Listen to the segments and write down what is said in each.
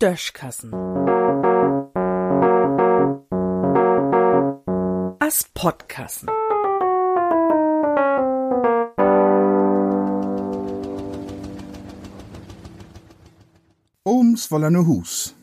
Döschkassen. As Podkassen. Ooms wollene Hus.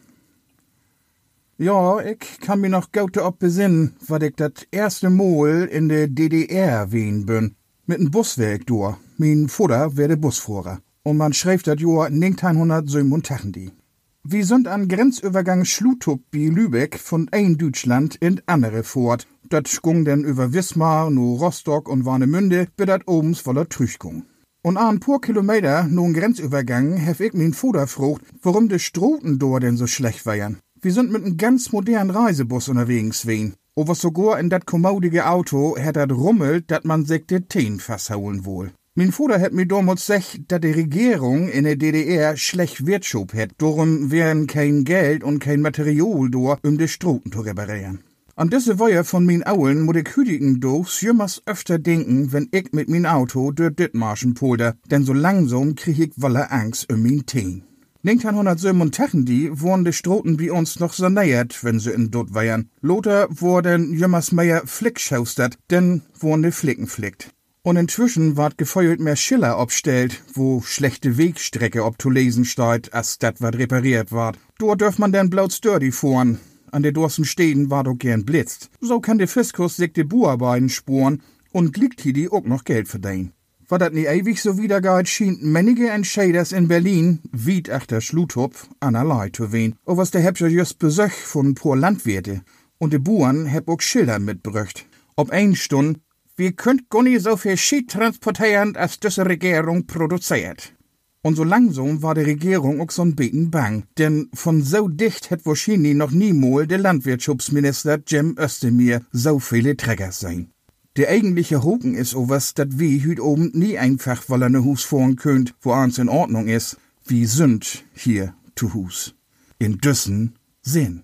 Ja, ich kann mich noch gut op besinnen, wat ich dat erste Mal in der DDR wien bin. Mit n Busweg durch. Mein Vater werde Busfahrer. Und man schreibt dat Jahr 1987. Wir sind an Grenzübergang Schlutup bei Lübeck von ein Deutschland in andere fort. Dat ging dann über Wismar, nu Rostock und Warnemünde, bis dat obens voller Trüchgung. Und an paar Kilometer nun Grenzübergang hef ich min Vater frucht, warum de Stroten dort denn so schlecht wären. Wir sind mit einem ganz modernen Reisebus unterwegs wen. Aber sogar in dat kommodige Auto hat dat rummelt, dat man sich de Teen versauen wohl. Min Vater hat mir damals gesagt, dat die Regierung in der DDR schlecht Wirtschaft hat. Darum wären kein Geld und kein Material da, um de Stroten zu reparieren. An diese Woche von min Auen muss ich hütigen durch jemals öfter denken, wenn ich mit min Auto durch Dittmarschen polder, denn so langsam krieg ich wolle Angst um min Teen. 1987 wurden die Stroten bei uns noch so nähert, wenn sie in Dort wären. Lothar wurden jemals mehr Flickschaustert, denn wurden die Flicken flickt. Und inzwischen ward gefeuert mehr Schiller obstellt, wo schlechte Wegstrecke ob zu lesen steht, als dat wat repariert ward. Dort dürft man denn bloß dirty fahren. An der Dorsten stehen war doch gern blitzt. So kann der Fiskus sich die Buarbeiten spuren und gliegt hier die auch noch Geld verdienen. War dat nie ewig so wiedergeht, schien männige Entscheiders in Berlin, wied achter Schlutopf, allerlei zu wehen. O was der heb ja just besöch von pur Landwirte. Und de Buren heb auch Schilder mitbrücht. Ob ein Stund, wir könnt gar so viel Schied transportieren, als diese Regierung produziert. Und so langsam war die Regierung auch so'n beten bang, denn von so dicht hätt wahrscheinlich noch niemals der Landwirtschaftsminister Jim Özdemir so viele Träger sein. Der eigentliche Hoken ist owas, dat wie hüt oben nie einfach wollene Hus fahren könnt, wo ans in Ordnung ist. Wie sünd hier zu Hus. In Düssen Sinn.